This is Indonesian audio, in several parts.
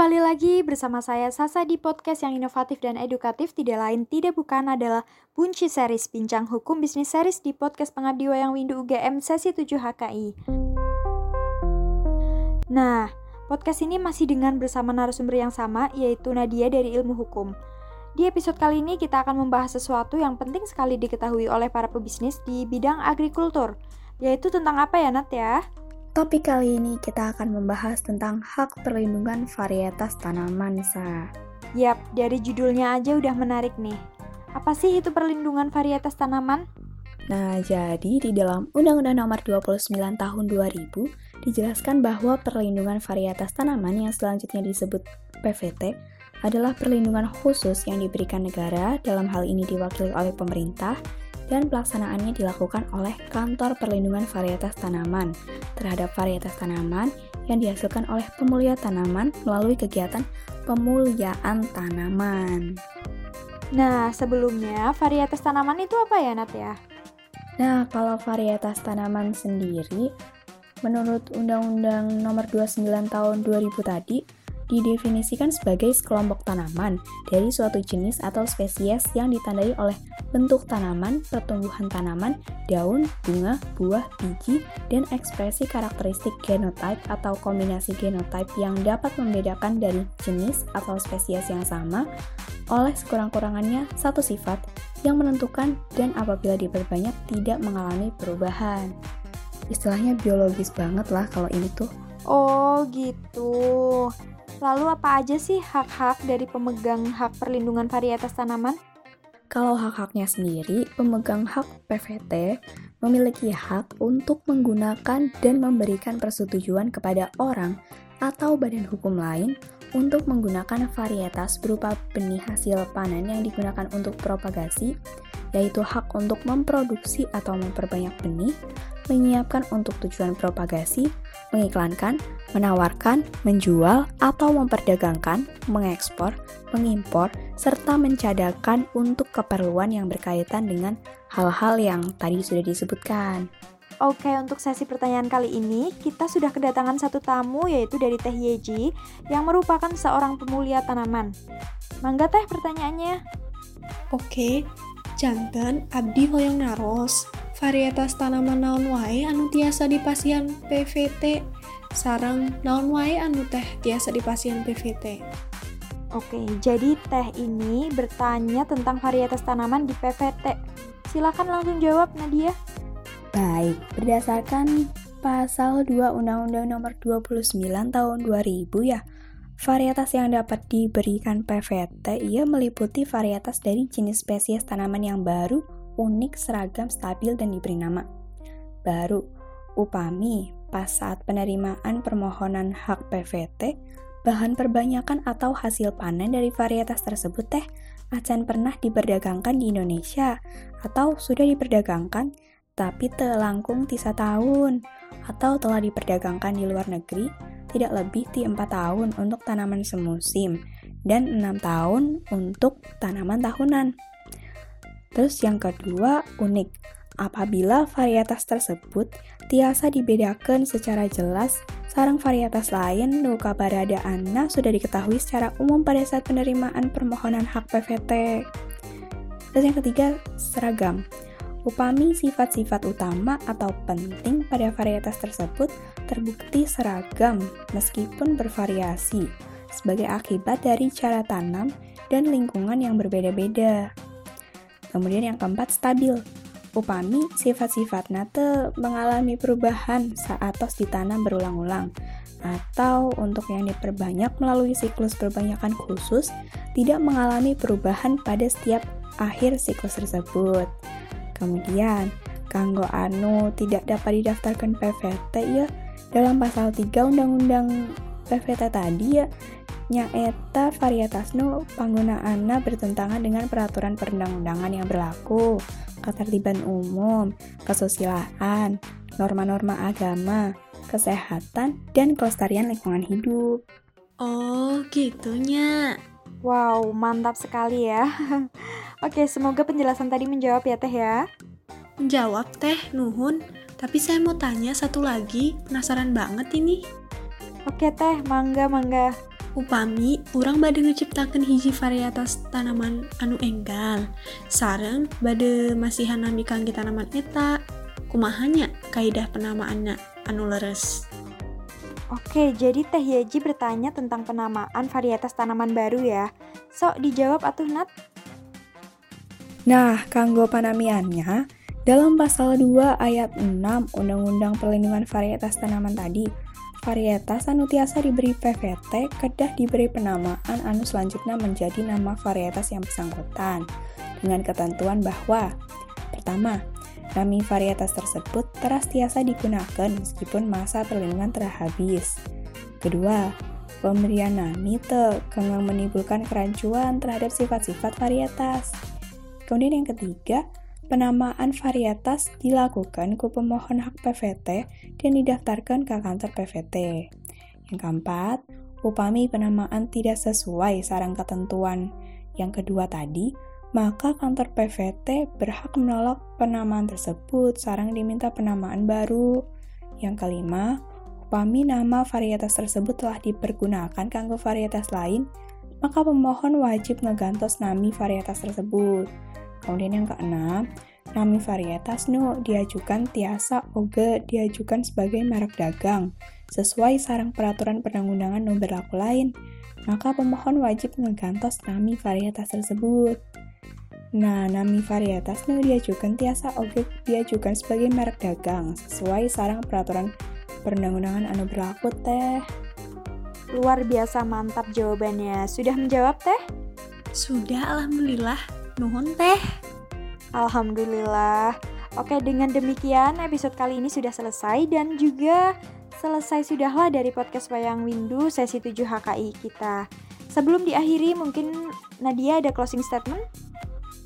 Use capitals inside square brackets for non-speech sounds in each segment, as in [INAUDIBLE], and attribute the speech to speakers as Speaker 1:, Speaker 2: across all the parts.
Speaker 1: Kembali lagi bersama saya Sasa di podcast yang inovatif dan edukatif tidak lain tidak bukan adalah Bunci Series Bincang Hukum Bisnis Series di podcast Pengabdi Wayang Windu UGM sesi 7 HKI. Nah, podcast ini masih dengan bersama narasumber yang sama yaitu Nadia dari Ilmu Hukum. Di episode kali ini kita akan membahas sesuatu yang penting sekali diketahui oleh para pebisnis di bidang agrikultur, yaitu tentang apa ya Nat ya?
Speaker 2: Topik kali ini kita akan membahas tentang hak perlindungan varietas tanaman, Sa.
Speaker 1: Yap, dari judulnya aja udah menarik nih. Apa sih itu perlindungan varietas tanaman?
Speaker 2: Nah, jadi di dalam Undang-Undang Nomor 29 Tahun 2000 dijelaskan bahwa perlindungan varietas tanaman yang selanjutnya disebut PVT adalah perlindungan khusus yang diberikan negara, dalam hal ini diwakili oleh pemerintah, dan pelaksanaannya dilakukan oleh Kantor Perlindungan Varietas Tanaman terhadap varietas tanaman yang dihasilkan oleh pemulia tanaman melalui kegiatan pemuliaan tanaman.
Speaker 1: Nah, sebelumnya varietas tanaman itu apa ya, Nat ya?
Speaker 2: Nah, kalau varietas tanaman sendiri, menurut Undang-Undang Nomor 29 Tahun 2000 tadi, didefinisikan sebagai sekelompok tanaman dari suatu jenis atau spesies yang ditandai oleh bentuk tanaman, pertumbuhan tanaman, daun, bunga, buah, biji, dan ekspresi karakteristik genotype atau kombinasi genotype yang dapat membedakan dari jenis atau spesies yang sama oleh sekurang-kurangannya satu sifat yang menentukan dan apabila diperbanyak tidak mengalami perubahan. Istilahnya biologis banget lah kalau ini tuh.
Speaker 1: Oh gitu. Lalu apa aja sih hak-hak dari pemegang hak perlindungan varietas tanaman?
Speaker 2: Kalau hak-haknya sendiri, pemegang hak PVT memiliki hak untuk menggunakan dan memberikan persetujuan kepada orang atau badan hukum lain untuk menggunakan varietas berupa benih hasil panen yang digunakan untuk propagasi, yaitu hak untuk memproduksi atau memperbanyak benih, menyiapkan untuk tujuan propagasi, mengiklankan, menawarkan, menjual, atau memperdagangkan, mengekspor, mengimpor, serta mencadangkan untuk keperluan yang berkaitan dengan hal-hal yang tadi sudah disebutkan.
Speaker 1: Oke, untuk sesi pertanyaan kali ini, kita sudah kedatangan satu tamu yaitu dari Teh Yeji yang merupakan seorang pemulia tanaman. Mangga Teh pertanyaannya.
Speaker 3: Oke, jantan Abdi Hoyong Naros varietas tanaman naon wae anu tiasa di pasien PVT sarang naon wae anu teh tiasa di pasien PVT
Speaker 1: Oke, jadi teh ini bertanya tentang varietas tanaman di PVT. Silakan langsung jawab Nadia.
Speaker 2: Baik, berdasarkan pasal 2 Undang-Undang Nomor 29 Tahun 2000 ya, varietas yang dapat diberikan PVT ia meliputi varietas dari jenis spesies tanaman yang baru unik, seragam, stabil, dan diberi nama. Baru, upami, pas saat penerimaan permohonan hak PVT, bahan perbanyakan atau hasil panen dari varietas tersebut teh acan pernah diperdagangkan di Indonesia atau sudah diperdagangkan tapi telangkung tisa tahun atau telah diperdagangkan di luar negeri tidak lebih di 4 tahun untuk tanaman semusim dan 6 tahun untuk tanaman tahunan. Terus yang kedua, unik. Apabila varietas tersebut tiasa dibedakan secara jelas, sarang varietas lain nu kabaradaanna sudah diketahui secara umum pada saat penerimaan permohonan hak PVT. Terus yang ketiga, seragam. Upami sifat-sifat utama atau penting pada varietas tersebut terbukti seragam meskipun bervariasi sebagai akibat dari cara tanam dan lingkungan yang berbeda-beda. Kemudian yang keempat, stabil. Upami sifat-sifat nate mengalami perubahan saat tos ditanam berulang-ulang atau untuk yang diperbanyak melalui siklus perbanyakan khusus tidak mengalami perubahan pada setiap akhir siklus tersebut. Kemudian, kanggo anu tidak dapat didaftarkan PVT ya dalam pasal 3 Undang-Undang PVT tadi ya nyaeta varietas nu penggunaannya bertentangan dengan peraturan perundang-undangan yang berlaku, ketertiban umum, kesusilaan, norma-norma agama, kesehatan, dan kelestarian lingkungan hidup.
Speaker 3: Oh, gitunya.
Speaker 1: Wow, mantap sekali ya. [LAUGHS] Oke, semoga penjelasan tadi menjawab ya Teh ya.
Speaker 3: Jawab Teh, nuhun. Tapi saya mau tanya satu lagi, penasaran banget ini.
Speaker 1: Oke Teh, mangga mangga.
Speaker 3: Upami, orang bade ngeciptakan hiji varietas tanaman anu enggal. Sarang bade masihan nami kangge tanaman eta. Kumahanya kaidah penamaannya anu leres.
Speaker 1: Oke, jadi Teh Yaji bertanya tentang penamaan varietas tanaman baru ya. Sok dijawab atuh Nat.
Speaker 2: Nah, kanggo panamiannya, dalam pasal 2 ayat 6 Undang-Undang Perlindungan Varietas Tanaman tadi, varietas anu tiasa diberi PVT kedah diberi penamaan anu selanjutnya menjadi nama varietas yang bersangkutan dengan ketentuan bahwa pertama, nami varietas tersebut teras tiasa digunakan meskipun masa perlindungan telah habis. Kedua, pemberian nami te menimbulkan kerancuan terhadap sifat-sifat varietas. Kemudian yang ketiga, penamaan varietas dilakukan ke pemohon hak PVT dan didaftarkan ke kantor PVT. Yang keempat, upami penamaan tidak sesuai sarang ketentuan. Yang kedua tadi, maka kantor PVT berhak menolak penamaan tersebut sarang diminta penamaan baru. Yang kelima, upami nama varietas tersebut telah dipergunakan kanggo varietas lain, maka pemohon wajib ngegantos nami varietas tersebut. Kemudian yang keenam, nami varietas nu diajukan tiasa oge diajukan sebagai merek dagang sesuai sarang peraturan perundang-undangan nu berlaku lain, maka pemohon wajib ngegantos nami varietas tersebut. Nah, nami varietas nu diajukan tiasa oge diajukan sebagai merek dagang sesuai sarang peraturan perundang-undangan anu berlaku teh.
Speaker 1: Luar biasa mantap jawabannya. Sudah menjawab Teh?
Speaker 3: Sudah, alhamdulillah. Nuhun teh.
Speaker 1: Alhamdulillah. Oke, dengan demikian episode kali ini sudah selesai dan juga selesai sudahlah dari podcast Wayang Windu sesi 7 HKI kita. Sebelum diakhiri, mungkin Nadia ada closing statement?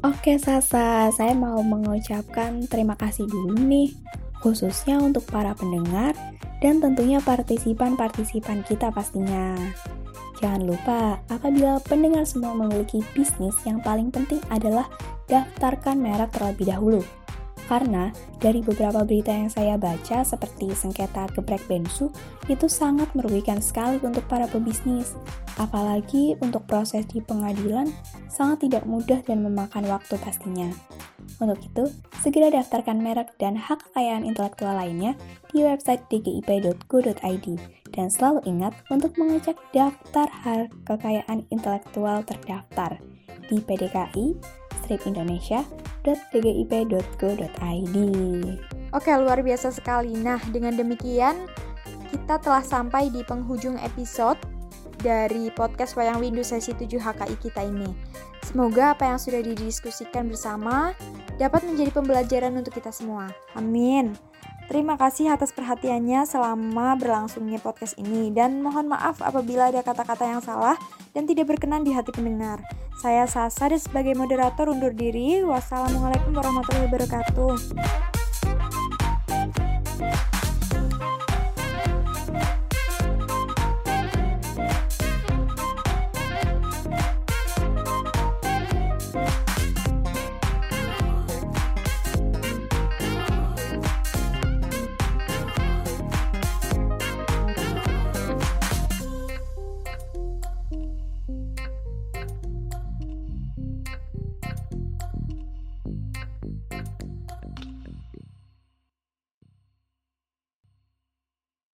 Speaker 2: Oke Sasa, saya mau mengucapkan terima kasih dulu nih, khususnya untuk para pendengar dan tentunya partisipan-partisipan kita pastinya. Jangan lupa, apabila pendengar semua memiliki bisnis, yang paling penting adalah daftarkan merek terlebih dahulu. Karena dari beberapa berita yang saya baca seperti sengketa geprek bensu itu sangat merugikan sekali untuk para pebisnis. Apalagi untuk proses di pengadilan sangat tidak mudah dan memakan waktu pastinya. Untuk itu, segera daftarkan merek dan hak kekayaan intelektual lainnya di website dgip.go.id dan selalu ingat untuk mengecek daftar hak kekayaan intelektual terdaftar di PDKI stripindonesia.dgip.go.id.
Speaker 1: Oke, luar biasa sekali. Nah, dengan demikian kita telah sampai di penghujung episode dari podcast Wayang Windu sesi 7 HKI kita ini. Semoga apa yang sudah didiskusikan bersama dapat menjadi pembelajaran untuk kita semua. Amin. Terima kasih atas perhatiannya selama berlangsungnya podcast ini dan mohon maaf apabila ada kata-kata yang salah dan tidak berkenan di hati pendengar. Saya Sasa sebagai moderator undur diri. Wassalamualaikum warahmatullahi wabarakatuh.